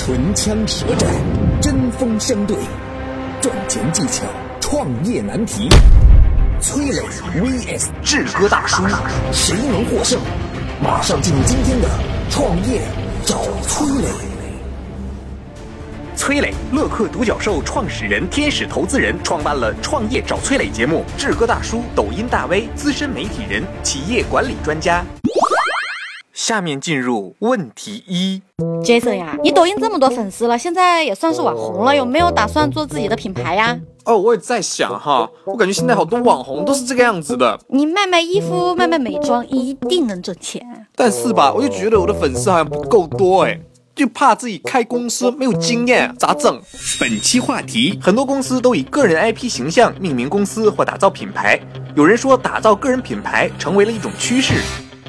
唇枪舌战，针锋相对，赚钱技巧，创业难题。崔磊 vs 志哥大叔，谁能获胜？马上进入今天的创业找崔磊。崔磊，乐客独角兽创始人、天使投资人，创办了《创业找崔磊》节目。志哥大叔，抖音大 V，资深媒体人，企业管理专家。下面进入问题一，Jason 呀，你抖音这么多粉丝了，现在也算是网红了，有没有打算做自己的品牌呀？哦，我也在想哈，我感觉现在好多网红都是这个样子的。你卖卖衣服，卖卖美妆，一定能挣钱。但是吧，我就觉得我的粉丝好像不够多哎，就怕自己开公司没有经验，咋整？本期话题，很多公司都以个人 IP 形象命名公司或打造品牌，有人说打造个人品牌成为了一种趋势。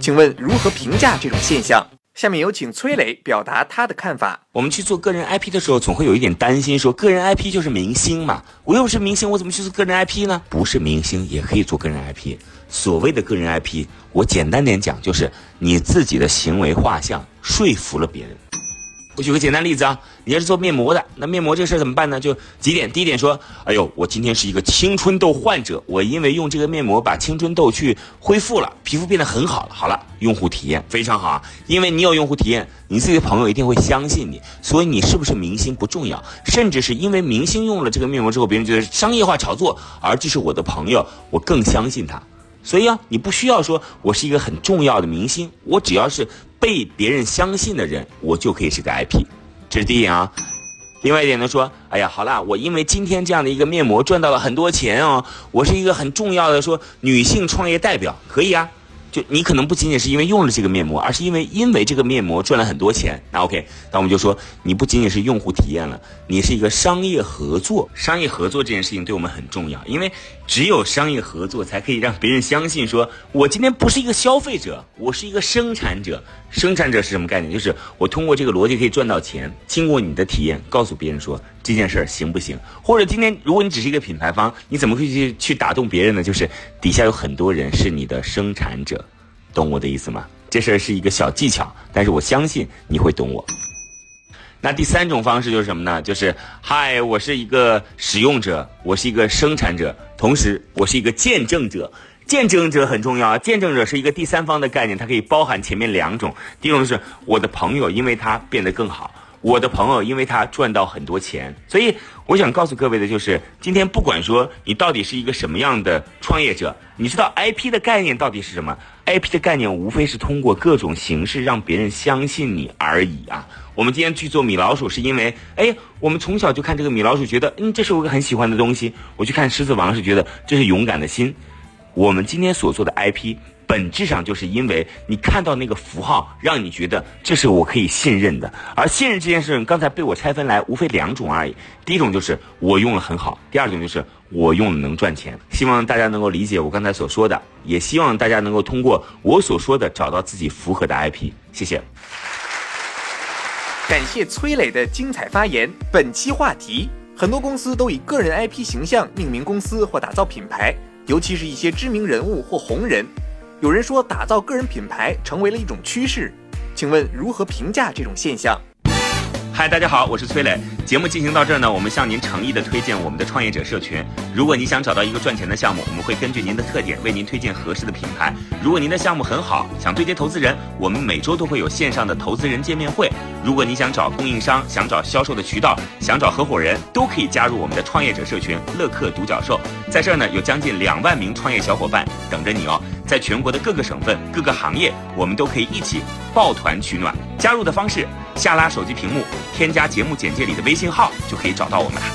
请问如何评价这种现象？下面有请崔磊表达他的看法。我们去做个人 IP 的时候，总会有一点担心，说个人 IP 就是明星嘛，我又不是明星，我怎么去做个人 IP 呢？不是明星也可以做个人 IP。所谓的个人 IP，我简单点讲，就是你自己的行为画像说服了别人。我举个简单例子啊，你要是做面膜的，那面膜这个事儿怎么办呢？就几点，第一点说，哎呦，我今天是一个青春痘患者，我因为用这个面膜把青春痘去恢复了，皮肤变得很好了。好了，用户体验非常好啊，因为你有用户体验，你自己的朋友一定会相信你，所以你是不是明星不重要，甚至是因为明星用了这个面膜之后，别人觉得商业化炒作，而这是我的朋友，我更相信他。所以啊，你不需要说我是一个很重要的明星，我只要是。被别人相信的人，我就可以是个 IP，这是第一点啊。另外一点呢，说，哎呀，好啦，我因为今天这样的一个面膜赚到了很多钱哦，我是一个很重要的说女性创业代表，可以啊。就你可能不仅仅是因为用了这个面膜，而是因为因为这个面膜赚了很多钱。那 OK，那我们就说你不仅仅是用户体验了，你是一个商业合作。商业合作这件事情对我们很重要，因为只有商业合作才可以让别人相信，说我今天不是一个消费者，我是一个生产者。生产者是什么概念？就是我通过这个逻辑可以赚到钱。经过你的体验，告诉别人说这件事儿行不行？或者今天如果你只是一个品牌方，你怎么会去去打动别人呢？就是底下有很多人是你的生产者，懂我的意思吗？这事儿是一个小技巧，但是我相信你会懂我。那第三种方式就是什么呢？就是嗨，我是一个使用者，我是一个生产者，同时我是一个见证者。见证者很重要啊！见证者是一个第三方的概念，它可以包含前面两种。第一种是我的朋友，因为他变得更好；我的朋友，因为他赚到很多钱。所以我想告诉各位的就是，今天不管说你到底是一个什么样的创业者，你知道 IP 的概念到底是什么？IP 的概念无非是通过各种形式让别人相信你而已啊！我们今天去做米老鼠，是因为哎，我们从小就看这个米老鼠，觉得嗯，这是我个很喜欢的东西。我去看狮子王，是觉得这是勇敢的心。我们今天所做的 IP，本质上就是因为你看到那个符号，让你觉得这是我可以信任的。而信任这件事情，刚才被我拆分来，无非两种而已。第一种就是我用了很好，第二种就是我用了能赚钱。希望大家能够理解我刚才所说的，也希望大家能够通过我所说的找到自己符合的 IP。谢谢。感谢崔磊的精彩发言。本期话题：很多公司都以个人 IP 形象命名公司或打造品牌。尤其是一些知名人物或红人，有人说打造个人品牌成为了一种趋势，请问如何评价这种现象？嗨，大家好，我是崔磊。节目进行到这儿呢，我们向您诚意的推荐我们的创业者社群。如果你想找到一个赚钱的项目，我们会根据您的特点为您推荐合适的品牌。如果您的项目很好，想对接投资人，我们每周都会有线上的投资人见面会。如果你想找供应商，想找销售的渠道，想找合伙人，都可以加入我们的创业者社群乐客独角兽。在这儿呢，有将近两万名创业小伙伴等着你哦。在全国的各个省份、各个行业，我们都可以一起抱团取暖。加入的方式：下拉手机屏幕，添加节目简介里的微信号，就可以找到我们了。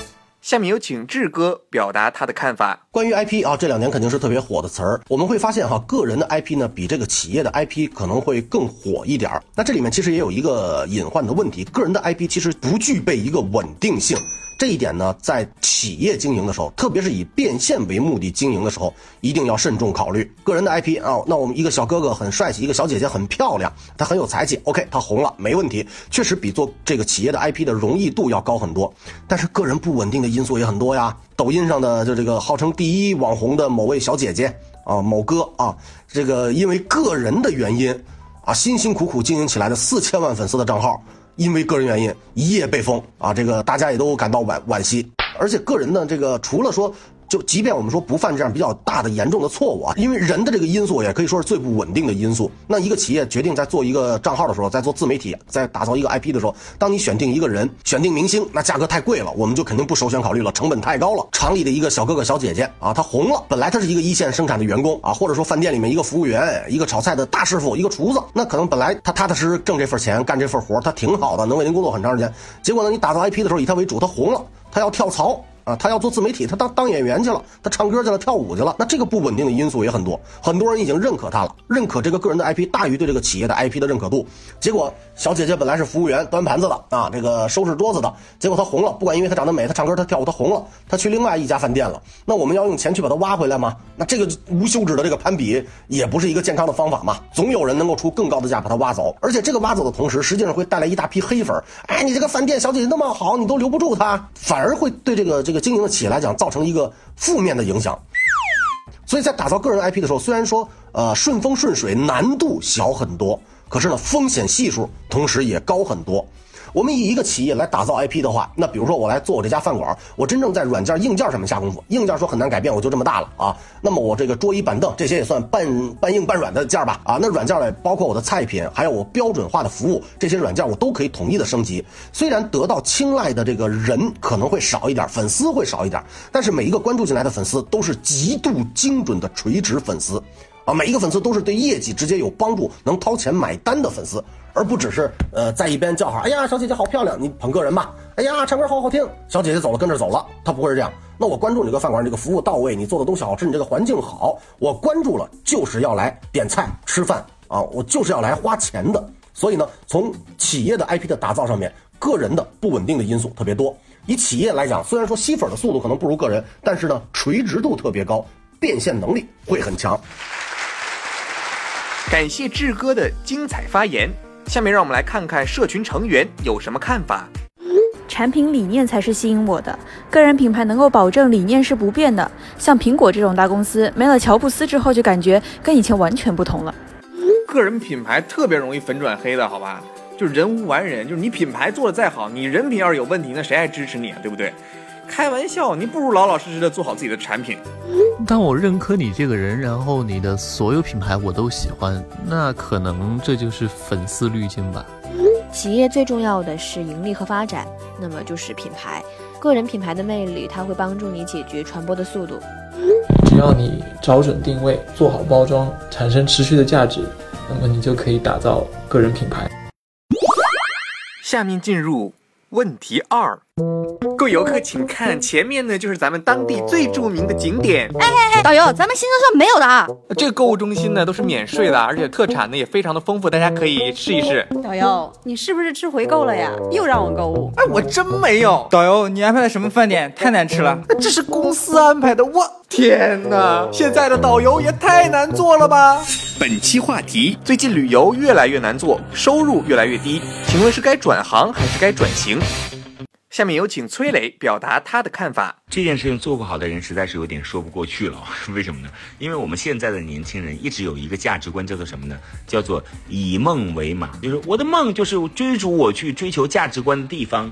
下面有请志哥表达他的看法。关于 IP 啊，这两年肯定是特别火的词儿。我们会发现哈，个人的 IP 呢，比这个企业的 IP 可能会更火一点儿。那这里面其实也有一个隐患的问题，个人的 IP 其实不具备一个稳定性。这一点呢，在企业经营的时候，特别是以变现为目的经营的时候，一定要慎重考虑个人的 IP 啊。那我们一个小哥哥很帅气，一个小姐姐很漂亮，他很有才气，OK，他红了没问题，确实比做这个企业的 IP 的容易度要高很多。但是个人不稳定的因素也很多呀。抖音上的就这个号称第一网红的某位小姐姐啊，某哥啊，这个因为个人的原因啊，辛辛苦苦经营起来的四千万粉丝的账号。因为个人原因一夜被封啊，这个大家也都感到惋惋惜。而且个人呢，这个除了说。就即便我们说不犯这样比较大的严重的错误啊，因为人的这个因素也可以说是最不稳定的因素。那一个企业决定在做一个账号的时候，在做自媒体，在打造一个 IP 的时候，当你选定一个人，选定明星，那价格太贵了，我们就肯定不首选考虑了，成本太高了。厂里的一个小哥哥小姐姐啊，他红了，本来他是一个一线生产的员工啊，或者说饭店里面一个服务员，一个炒菜的大师傅，一个厨子，那可能本来他踏踏实实挣这份钱，干这份活，他挺好的，能为您工作很长时间。结果呢，你打造 IP 的时候以他为主，他红了，他要跳槽。啊，他要做自媒体，他当当演员去了，他唱歌去了，跳舞去了。那这个不稳定的因素也很多，很多人已经认可他了，认可这个个人的 IP 大于对这个企业的 IP 的认可度。结果小姐姐本来是服务员，端盘子的啊，这个收拾桌子的，结果她红了。不管因为她长得美，她唱歌，她跳舞，她红了，她去另外一家饭店了。那我们要用钱去把她挖回来吗？那这个无休止的这个攀比也不是一个健康的方法嘛。总有人能够出更高的价把她挖走，而且这个挖走的同时，实际上会带来一大批黑粉。哎，你这个饭店小姐姐那么好，你都留不住她，反而会对这个这个经营的企业来讲。造成一个负面的影响，所以在打造个人 IP 的时候，虽然说呃顺风顺水，难度小很多，可是呢风险系数同时也高很多。我们以一个企业来打造 IP 的话，那比如说我来做我这家饭馆，我真正在软件硬件上面下功夫，硬件说很难改变，我就这么大了啊。那么我这个桌椅板凳这些也算半半硬半软的件吧啊。那软件呢，包括我的菜品，还有我标准化的服务，这些软件我都可以统一的升级。虽然得到青睐的这个人可能会少一点，粉丝会少一点，但是每一个关注进来的粉丝都是极度精准的垂直粉丝。啊，每一个粉丝都是对业绩直接有帮助、能掏钱买单的粉丝，而不只是呃在一边叫好，哎呀，小姐姐好漂亮，你捧个人吧。哎呀，唱歌好好听，小姐姐走了跟着走了，他不会是这样。那我关注你这个饭馆，这个服务到位，你做的东西好吃，你这个环境好，我关注了就是要来点菜吃饭啊，我就是要来花钱的。所以呢，从企业的 IP 的打造上面，个人的不稳定的因素特别多。以企业来讲，虽然说吸粉的速度可能不如个人，但是呢，垂直度特别高，变现能力会很强。感谢志哥的精彩发言。下面让我们来看看社群成员有什么看法。产品理念才是吸引我的，个人品牌能够保证理念是不变的。像苹果这种大公司，没了乔布斯之后，就感觉跟以前完全不同了。个人品牌特别容易粉转黑的，好吧？就人无完人，就是你品牌做的再好，你人品要是有问题，那谁还支持你啊？对不对？开玩笑，你不如老老实实的做好自己的产品。当我认可你这个人，然后你的所有品牌我都喜欢，那可能这就是粉丝滤镜吧。企业最重要的是盈利和发展，那么就是品牌。个人品牌的魅力，它会帮助你解决传播的速度。只要你找准定位，做好包装，产生持续的价值，那么你就可以打造个人品牌。下面进入问题二。各位游客，请看前面呢，就是咱们当地最著名的景点。哎哎哎，导游，咱们新车上没有的啊。这个购物中心呢都是免税的，而且特产呢也非常的丰富，大家可以试一试。导游，你是不是吃回购了呀？又让我购物？哎，我真没有。导游，你安排的什么饭店？太难吃了。这是公司安排的。我天哪，现在的导游也太难做了吧！本期话题：最近旅游越来越难做，收入越来越低，请问是该转行还是该转型？下面有请崔磊表达他的看法。这件事情做不好的人实在是有点说不过去了。为什么呢？因为我们现在的年轻人一直有一个价值观，叫做什么呢？叫做以梦为马，就是我的梦就是追逐我去追求价值观的地方。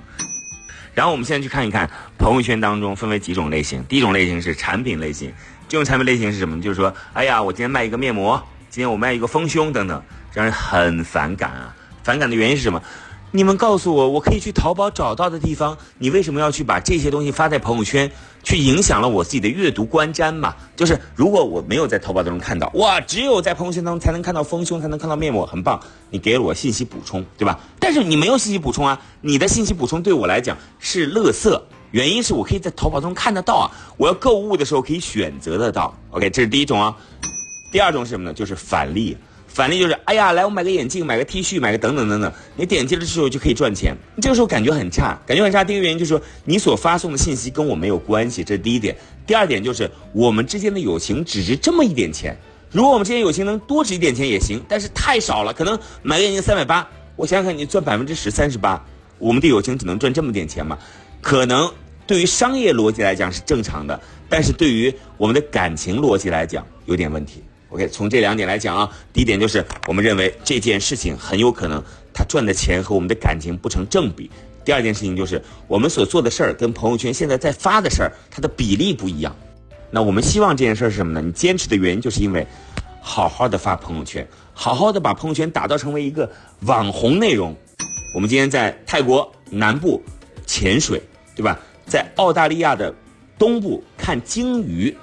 然后我们现在去看一看朋友圈当中分为几种类型。第一种类型是产品类型，这种产品类型是什么？就是说，哎呀，我今天卖一个面膜，今天我卖一个丰胸等等，让人很反感啊。反感的原因是什么？你们告诉我，我可以去淘宝找到的地方，你为什么要去把这些东西发在朋友圈，去影响了我自己的阅读观瞻嘛？就是如果我没有在淘宝当中看到，哇，只有在朋友圈当中才能看到丰胸，才能看到面膜，很棒，你给了我信息补充，对吧？但是你没有信息补充啊，你的信息补充对我来讲是垃圾，原因是我可以在淘宝中看得到啊，我要购物的时候可以选择得到。OK，这是第一种啊，第二种是什么呢？就是返利。反例就是，哎呀，来我买个眼镜，买个 T 恤，买个等等等等，你点击的时候就可以赚钱。这个时候感觉很差，感觉很差。第一个原因就是说，你所发送的信息跟我没有关系，这是第一点。第二点就是我们之间的友情只值这么一点钱。如果我们之间友情能多值一点钱也行，但是太少了，可能买个眼镜三百八，我想想看，你赚百分之十三十八，我们的友情只能赚这么点钱嘛？可能对于商业逻辑来讲是正常的，但是对于我们的感情逻辑来讲有点问题。OK，从这两点来讲啊，第一点就是我们认为这件事情很有可能他赚的钱和我们的感情不成正比。第二件事情就是我们所做的事儿跟朋友圈现在在发的事儿，它的比例不一样。那我们希望这件事儿是什么呢？你坚持的原因就是因为，好好的发朋友圈，好好的把朋友圈打造成为一个网红内容。我们今天在泰国南部潜水，对吧？在澳大利亚的东部看鲸鱼，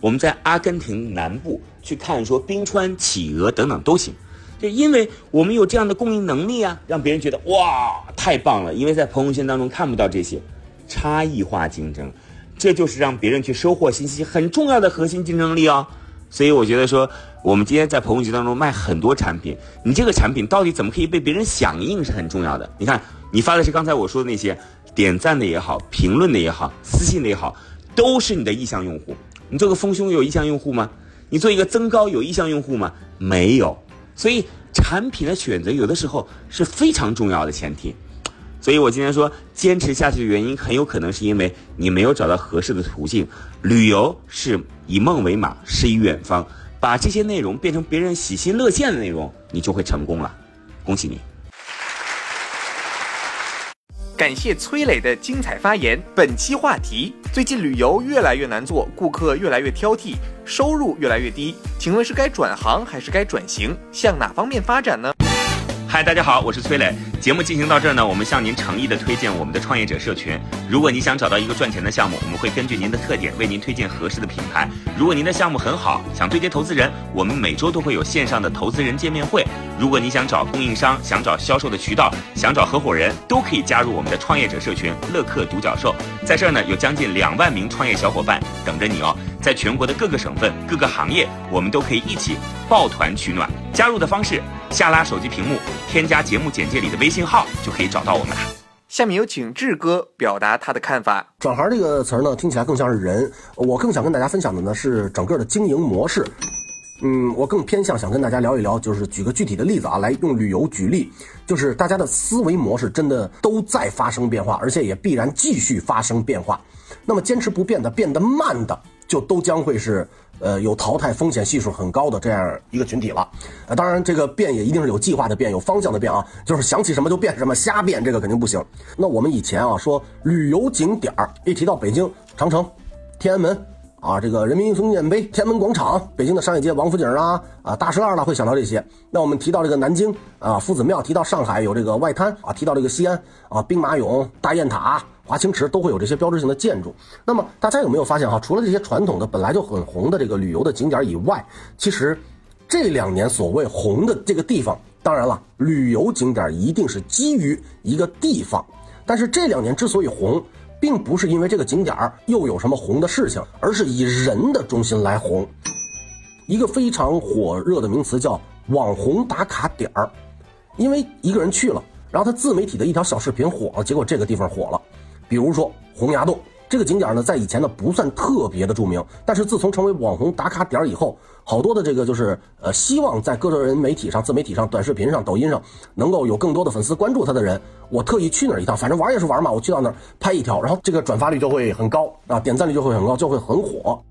我们在阿根廷南部去看说冰川、企鹅等等都行。就因为我们有这样的供应能力啊，让别人觉得哇太棒了。因为在朋友圈当中看不到这些差异化竞争，这就是让别人去收获信息很重要的核心竞争力哦。所以我觉得说，我们今天在朋友圈当中卖很多产品，你这个产品到底怎么可以被别人响应是很重要的。你看，你发的是刚才我说的那些点赞的也好，评论的也好，私信的也好，都是你的意向用户。你做个丰胸有意向用户吗？你做一个增高有意向用户吗？没有。所以产品的选择有的时候是非常重要的前提，所以我今天说坚持下去的原因，很有可能是因为你没有找到合适的途径。旅游是以梦为马，诗与远方，把这些内容变成别人喜新乐见的内容，你就会成功了。恭喜你！感谢崔磊的精彩发言。本期话题：最近旅游越来越难做，顾客越来越挑剔，收入越来越低，请问是该转行还是该转型？向哪方面发展呢？嗨，大家好，我是崔磊。节目进行到这儿呢，我们向您诚意的推荐我们的创业者社群。如果你想找到一个赚钱的项目，我们会根据您的特点为您推荐合适的品牌。如果您的项目很好，想对接投资人，我们每周都会有线上的投资人见面会。如果你想找供应商，想找销售的渠道，想找合伙人，都可以加入我们的创业者社群乐客独角兽。在这儿呢，有将近两万名创业小伙伴等着你哦。在全国的各个省份、各个行业，我们都可以一起抱团取暖。加入的方式：下拉手机屏幕，添加节目简介里的微信号，就可以找到我们了。下面有请志哥表达他的看法。转行这个词儿呢，听起来更像是人，我更想跟大家分享的呢是整个的经营模式。嗯，我更偏向想跟大家聊一聊，就是举个具体的例子啊，来用旅游举例，就是大家的思维模式真的都在发生变化，而且也必然继续发生变化。那么坚持不变的、变得慢的。就都将会是，呃，有淘汰风险系数很高的这样一个群体了。呃，当然这个变也一定是有计划的变，有方向的变啊，就是想起什么就变什么，瞎变这个肯定不行。那我们以前啊说旅游景点儿，一提到北京长城、天安门啊，这个人民英雄纪念碑、天安门广场、北京的商业街王府井啊啊大栅栏了，会想到这些。那我们提到这个南京啊夫子庙，提到上海有这个外滩啊，提到这个西安啊兵马俑、大雁塔。华清池都会有这些标志性的建筑。那么大家有没有发现哈？除了这些传统的本来就很红的这个旅游的景点以外，其实这两年所谓红的这个地方，当然了，旅游景点一定是基于一个地方。但是这两年之所以红，并不是因为这个景点又有什么红的事情，而是以人的中心来红。一个非常火热的名词叫网红打卡点儿，因为一个人去了，然后他自媒体的一条小视频火了，结果这个地方火了。比如说洪崖洞这个景点呢，在以前呢不算特别的著名，但是自从成为网红打卡点以后，好多的这个就是呃，希望在个人媒体上、自媒体上、短视频上、抖音上能够有更多的粉丝关注他的人，我特意去那儿一趟，反正玩也是玩嘛，我去到那儿拍一条，然后这个转发率就会很高啊，点赞率就会很高，就会很火。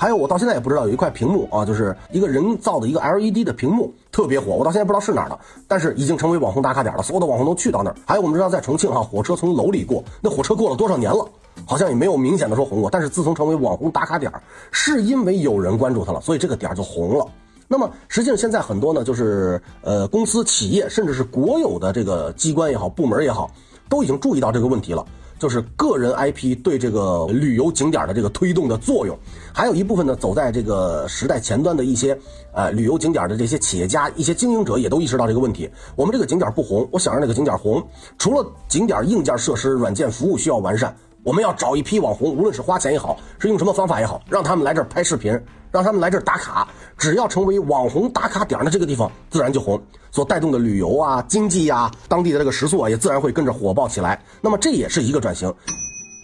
还有，我到现在也不知道有一块屏幕啊，就是一个人造的一个 LED 的屏幕，特别火。我到现在不知道是哪儿的，但是已经成为网红打卡点了，所有的网红都去到那儿。还有，我们知道在重庆哈，火车从楼里过，那火车过了多少年了，好像也没有明显的说红过。但是自从成为网红打卡点儿，是因为有人关注它了，所以这个点儿就红了。那么实际上现在很多呢，就是呃公司、企业，甚至是国有的这个机关也好、部门也好，都已经注意到这个问题了。就是个人 IP 对这个旅游景点的这个推动的作用，还有一部分呢，走在这个时代前端的一些呃旅游景点的这些企业家、一些经营者也都意识到这个问题。我们这个景点不红，我想让这个景点红，除了景点硬件设施、软件服务需要完善，我们要找一批网红，无论是花钱也好，是用什么方法也好，让他们来这儿拍视频。让他们来这儿打卡，只要成为网红打卡点的这个地方，自然就红，所带动的旅游啊、经济呀、当地的这个食宿啊，也自然会跟着火爆起来。那么这也是一个转型。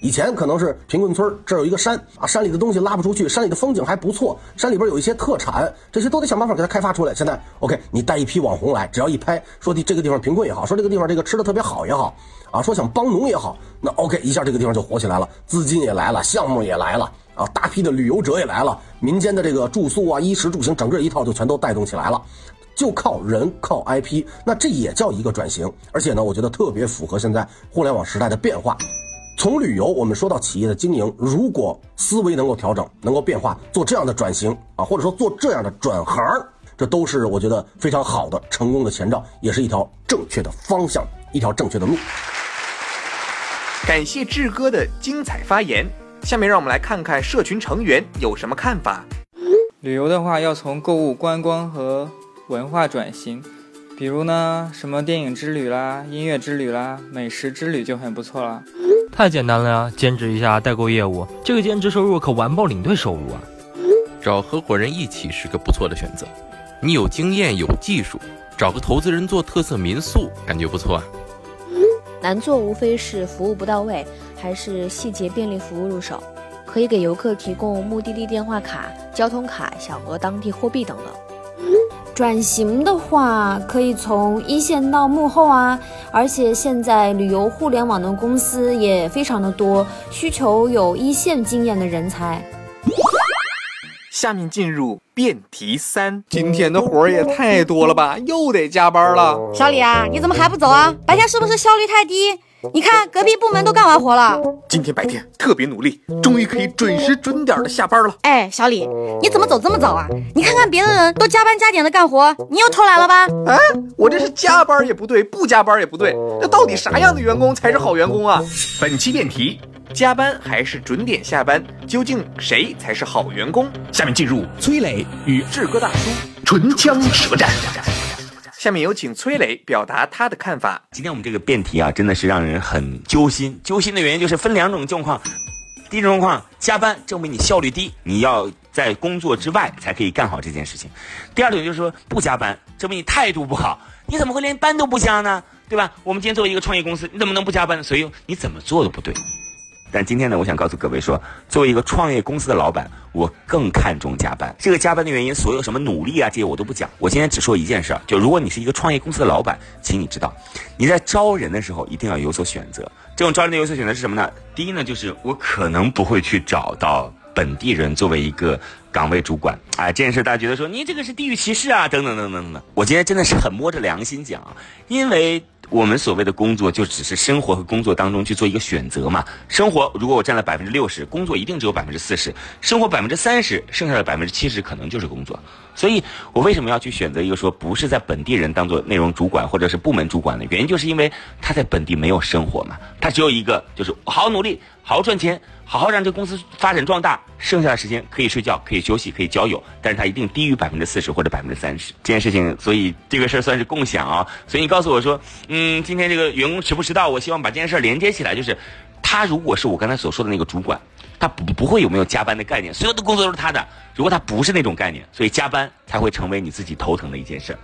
以前可能是贫困村，这有一个山啊，山里的东西拉不出去，山里的风景还不错，山里边有一些特产，这些都得想办法给它开发出来。现在 OK，你带一批网红来，只要一拍，说的这个地方贫困也好，说这个地方这个吃的特别好也好，啊，说想帮农也好，那 OK，一下这个地方就火起来了，资金也来了，项目也来了。啊，大批的旅游者也来了，民间的这个住宿啊、衣食住行，整个一套就全都带动起来了。就靠人靠 IP，那这也叫一个转型。而且呢，我觉得特别符合现在互联网时代的变化。从旅游，我们说到企业的经营，如果思维能够调整，能够变化，做这样的转型啊，或者说做这样的转行，这都是我觉得非常好的成功的前兆，也是一条正确的方向，一条正确的路。感谢志哥的精彩发言。下面让我们来看看社群成员有什么看法。旅游的话，要从购物、观光和文化转型，比如呢，什么电影之旅啦、音乐之旅啦、美食之旅就很不错了。太简单了呀，兼职一下代购业务，这个兼职收入可完爆领队收入啊！找合伙人一起是个不错的选择，你有经验有技术，找个投资人做特色民宿，感觉不错啊。难做无非是服务不到位，还是细节便利服务入手，可以给游客提供目的地电话卡、交通卡、小额当地货币等等。转型的话，可以从一线到幕后啊，而且现在旅游互联网的公司也非常的多，需求有一线经验的人才。下面进入辩题三，今天的活儿也太多了吧，又得加班了。小李啊，你怎么还不走啊？白天是不是效率太低？你看隔壁部门都干完活了，今天白天特别努力，终于可以准时准点的下班了。哎，小李，你怎么走这么早啊？你看看别的人都加班加点的干活，你又偷懒了吧？啊，我这是加班也不对，不加班也不对，那到底啥样的员工才是好员工啊？本期辩题。加班还是准点下班？究竟谁才是好员工？下面进入崔磊与志哥大叔唇枪舌战。下面有请崔磊表达他的看法。今天我们这个辩题啊，真的是让人很揪心。揪心的原因就是分两种状况：第一种状况，加班证明你效率低，你要在工作之外才可以干好这件事情；第二种就是说不加班，证明你态度不好，你怎么会连班都不加呢？对吧？我们今天作为一个创业公司，你怎么能不加班？所以你怎么做都不对。但今天呢，我想告诉各位说，作为一个创业公司的老板，我更看重加班。这个加班的原因，所有什么努力啊这些我都不讲。我今天只说一件事儿，就如果你是一个创业公司的老板，请你知道，你在招人的时候一定要有所选择。这种招人的有所选择是什么呢？第一呢，就是我可能不会去找到本地人作为一个岗位主管。哎，这件事大家觉得说你这个是地域歧视啊，等等等等等等。我今天真的是很摸着良心讲，因为。我们所谓的工作，就只是生活和工作当中去做一个选择嘛。生活如果我占了百分之六十，工作一定只有百分之四十。生活百分之三十，剩下的百分之七十可能就是工作。所以我为什么要去选择一个说不是在本地人当做内容主管或者是部门主管的原因，就是因为他在本地没有生活嘛。他只有一个，就是好好努力，好好赚钱，好好让这公司发展壮大。剩下的时间可以睡觉，可以休息，可以交友，但是他一定低于百分之四十或者百分之三十。这件事情，所以这个事儿算是共享啊。所以你告诉我说，嗯今天这个员工迟不迟到？我希望把这件事儿连接起来，就是他如果是我刚才所说的那个主管。他不不会有没有加班的概念，所有的工作都是他的。如果他不是那种概念，所以加班才会成为你自己头疼的一件事。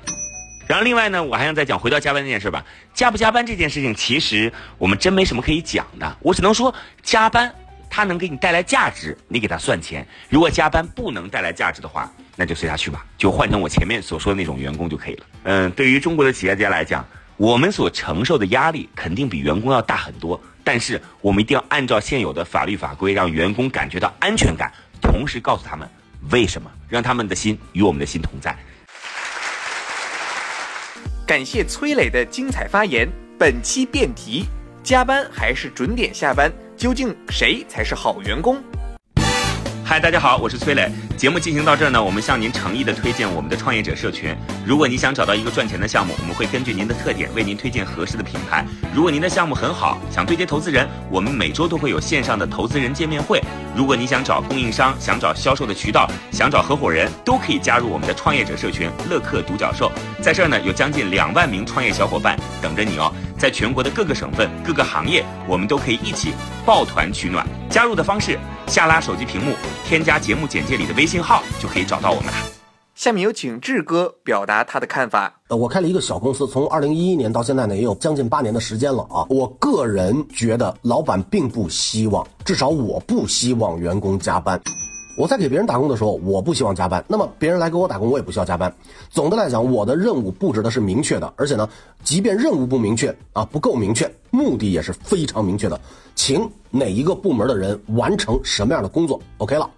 然后另外呢，我还想再讲回到加班这件事吧。加不加班这件事情，其实我们真没什么可以讲的。我只能说，加班它能给你带来价值，你给他算钱；如果加班不能带来价值的话，那就随他去吧，就换成我前面所说的那种员工就可以了。嗯，对于中国的企业家来讲，我们所承受的压力肯定比员工要大很多。但是我们一定要按照现有的法律法规，让员工感觉到安全感，同时告诉他们为什么，让他们的心与我们的心同在。感谢崔磊的精彩发言。本期辩题：加班还是准点下班？究竟谁才是好员工？嗨，大家好，我是崔磊。节目进行到这儿呢，我们向您诚意的推荐我们的创业者社群。如果你想找到一个赚钱的项目，我们会根据您的特点为您推荐合适的品牌。如果您的项目很好，想对接投资人，我们每周都会有线上的投资人见面会。如果你想找供应商，想找销售的渠道，想找合伙人，都可以加入我们的创业者社群乐客独角兽。在这儿呢，有将近两万名创业小伙伴等着你哦。在全国的各个省份、各个行业，我们都可以一起抱团取暖。加入的方式：下拉手机屏幕，添加节目简介里的微信号，就可以找到我们了。下面有请志哥表达他的看法。呃，我开了一个小公司，从二零一一年到现在呢，也有将近八年的时间了啊。我个人觉得，老板并不希望，至少我不希望员工加班。我在给别人打工的时候，我不希望加班。那么别人来给我打工，我也不需要加班。总的来讲，我的任务布置的是明确的，而且呢，即便任务不明确啊，不够明确，目的也是非常明确的，请哪一个部门的人完成什么样的工作，OK 了。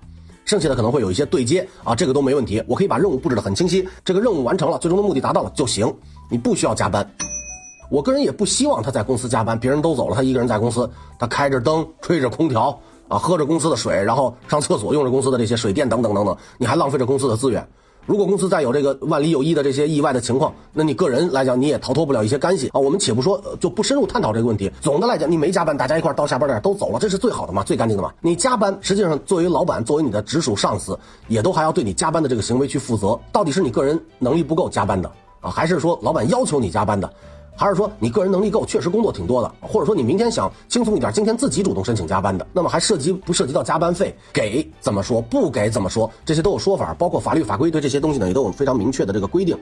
剩下的可能会有一些对接啊，这个都没问题，我可以把任务布置的很清晰，这个任务完成了，最终的目的达到了就行，你不需要加班。我个人也不希望他在公司加班，别人都走了，他一个人在公司，他开着灯，吹着空调啊，喝着公司的水，然后上厕所用着公司的这些水电等等等等，你还浪费着公司的资源。如果公司再有这个万里有一的这些意外的情况，那你个人来讲你也逃脱不了一些干系啊。我们且不说，就不深入探讨这个问题。总的来讲，你没加班，大家一块到下班点都走了，这是最好的嘛，最干净的嘛。你加班，实际上作为老板，作为你的直属上司，也都还要对你加班的这个行为去负责。到底是你个人能力不够加班的啊，还是说老板要求你加班的？还是说你个人能力够，确实工作挺多的，或者说你明天想轻松一点，今天自己主动申请加班的，那么还涉及不涉及到加班费给怎么说，不给怎么说，这些都有说法，包括法律法规对这些东西呢也都有非常明确的这个规定。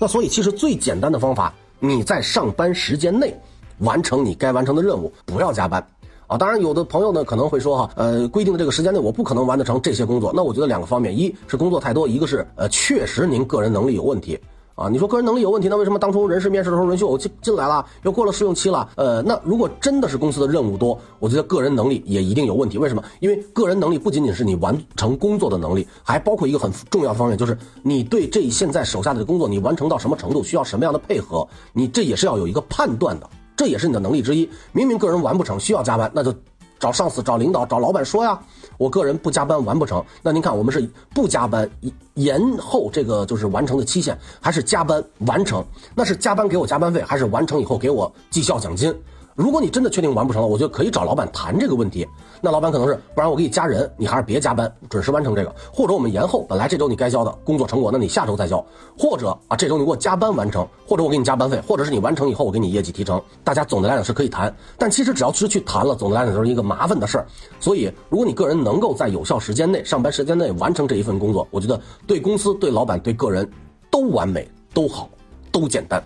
那所以其实最简单的方法，你在上班时间内完成你该完成的任务，不要加班啊。当然有的朋友呢可能会说哈，呃，规定的这个时间内我不可能完得成这些工作，那我觉得两个方面，一是工作太多，一个是呃确实您个人能力有问题。啊，你说个人能力有问题，那为什么当初人事面试的时候允许我进进来了，又过了试用期了？呃，那如果真的是公司的任务多，我觉得个人能力也一定有问题。为什么？因为个人能力不仅仅是你完成工作的能力，还包括一个很重要的方面，就是你对这现在手下的工作你完成到什么程度，需要什么样的配合，你这也是要有一个判断的，这也是你的能力之一。明明个人完不成，需要加班，那就。找上司、找领导、找老板说呀，我个人不加班完不成。那您看，我们是不加班延后这个就是完成的期限，还是加班完成？那是加班给我加班费，还是完成以后给我绩效奖金？如果你真的确定完不成了，我觉得可以找老板谈这个问题。那老板可能是，不然我给你加人，你还是别加班，准时完成这个，或者我们延后，本来这周你该交的工作成果，那你下周再交，或者啊这周你给我加班完成，或者我给你加班费，或者是你完成以后我给你业绩提成，大家总的来讲是可以谈。但其实只要是去谈了，总的来讲都是一个麻烦的事儿。所以如果你个人能够在有效时间内、上班时间内完成这一份工作，我觉得对公司、对老板、对个人都完美、都好、都简单。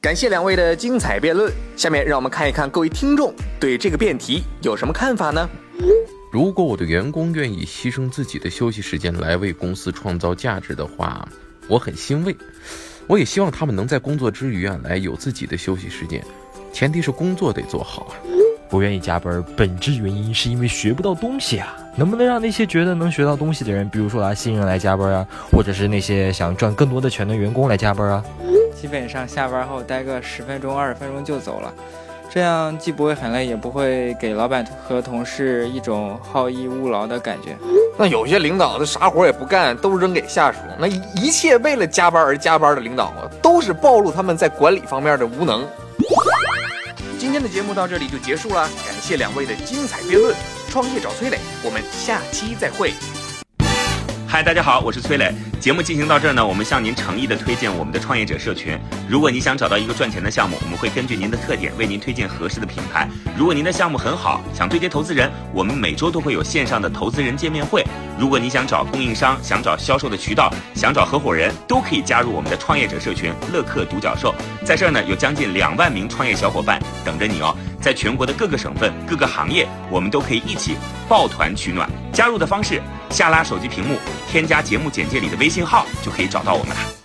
感谢两位的精彩辩论。下面让我们看一看各位听众对这个辩题有什么看法呢？如果我的员工愿意牺牲自己的休息时间来为公司创造价值的话，我很欣慰。我也希望他们能在工作之余啊，来有自己的休息时间。前提是工作得做好啊。不愿意加班，本质原因是因为学不到东西啊。能不能让那些觉得能学到东西的人，比如说啊新人来加班啊，或者是那些想赚更多的钱的员工来加班啊？基本上下班后待个十分钟、二十分钟就走了，这样既不会很累，也不会给老板和同事一种好逸恶劳的感觉。那有些领导他啥活也不干，都扔给下属，那一切为了加班而加班的领导，都是暴露他们在管理方面的无能。今天的节目到这里就结束了，感谢两位的精彩辩论。创业找崔磊，我们下期再会。嗨，大家好，我是崔磊。节目进行到这儿呢，我们向您诚意的推荐我们的创业者社群。如果你想找到一个赚钱的项目，我们会根据您的特点为您推荐合适的品牌。如果您的项目很好，想对接投资人，我们每周都会有线上的投资人见面会。如果你想找供应商，想找销售的渠道，想找合伙人，都可以加入我们的创业者社群乐客独角兽。在这儿呢，有将近两万名创业小伙伴等着你哦。在全国的各个省份、各个行业，我们都可以一起抱团取暖。加入的方式：下拉手机屏幕，添加节目简介里的微信号，就可以找到我们了。